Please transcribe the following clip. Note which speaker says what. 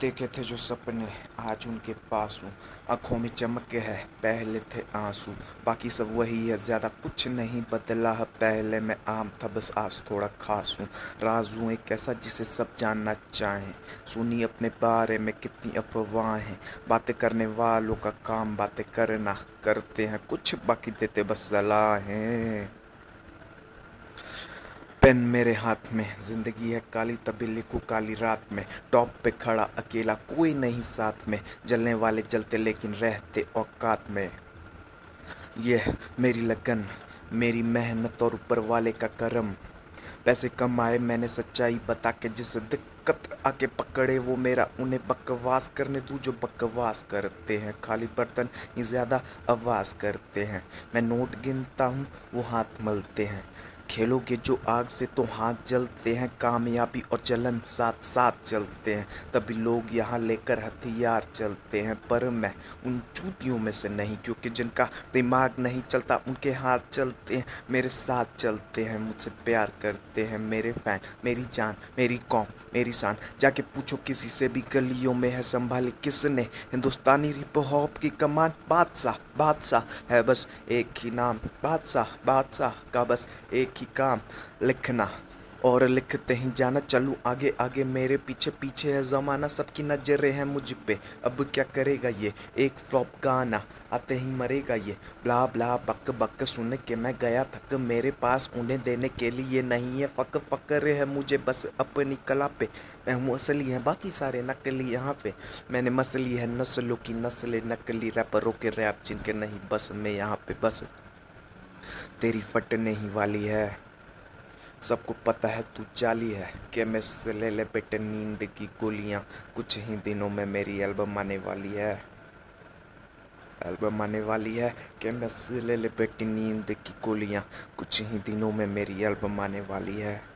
Speaker 1: देखे थे जो सपने, आज उनके पास हूँ आँखों में चमक है, पहले थे आँसू, बाकी सब वही है, ज़्यादा कुछ नहीं बदला है, पहले मैं आम था, बस आज थोड़ा खास हूँ, राजू एक ऐसा जिसे सब जानना चाहें सुनी अपने बारे में कितनी अफवाहें बातें करने वालों का काम बातें करना करते हैं, कुछ बाकी देते बस सलाहें। पेन मेरे हाथ में, ज़िंदगी है काली तभी लिखू काली रात में। टॉप पे खड़ा अकेला कोई नहीं साथ में, जलने वाले जलते लेकिन रहते औकात में। ये मेरी लगन, मेरी मेहनत और ऊपर वाले का करम। पैसे कमाए मैंने, सच्चाई बता के जिस दिक्कत आके पकड़े, वो मेरा उन्हें बकवास करने तू जो बकवास करते हैं। खाली बर्तन ही ज़्यादा आवाज़ करते हैं। मैं नोट गिनता हूँ, वो हाथ मलते हैं। खेलोगे जो आग से तो हाथ जलते हैं, कामयाबी और जलन साथ साथ चलते हैं। तभी लोग यहाँ लेकर हथियार चलते हैं, पर मैं उन चूतियों में से नहीं, क्योंकि जिनका दिमाग नहीं चलता, उनके हाथ चलते हैं, मेरे साथ चलते हैं, मुझसे प्यार करते हैं, मेरे फ़ैन, मेरी जान, मेरी कौम, मेरी शान। जाके पूछो किसी से भी गलियों में है संभाली किसने? हिंदुस्तानी रिप हॉप की कमान, बादशाह बादशाह है बस एक ही नाम, बादशाह बादशाह का बस एक ही काम लिखना और लिखते ही जाना। चलूँ आगे आगे मेरे पीछे पीछे है ज़माना। सबकी नज़रें हैं मुझ पे। अब क्या करेगा ये? एक फ्लॉप गाना आते ही मरेगा ये। ब्ला ब्ला, बक बक सुन के मैं गया थक। मेरे पास उन्हें देने के लिए नहीं है। फ़क, फ़क्र है मुझे बस अपनी कला पे। मैं हूँ असली, है बाकी सारे नकली यहाँ पे। मैंने मसली है नस्लों की नस्लें नकली। रैपरों के रैप जिनके नहीं, बस मैं यहाँ पे। बस तेरी फटने ही वाली है। सबको पता है तू चाली है। केमिस्ट से ले ले बेटे नींद की गोलियाँ। कुछ ही दिनों में मेरी एल्बम आने वाली है। एल्बम आने वाली है। केमिस्ट से ले ले बेटे नींद की गोलियाँ। कुछ ही दिनों में मेरी एल्बम आने वाली है।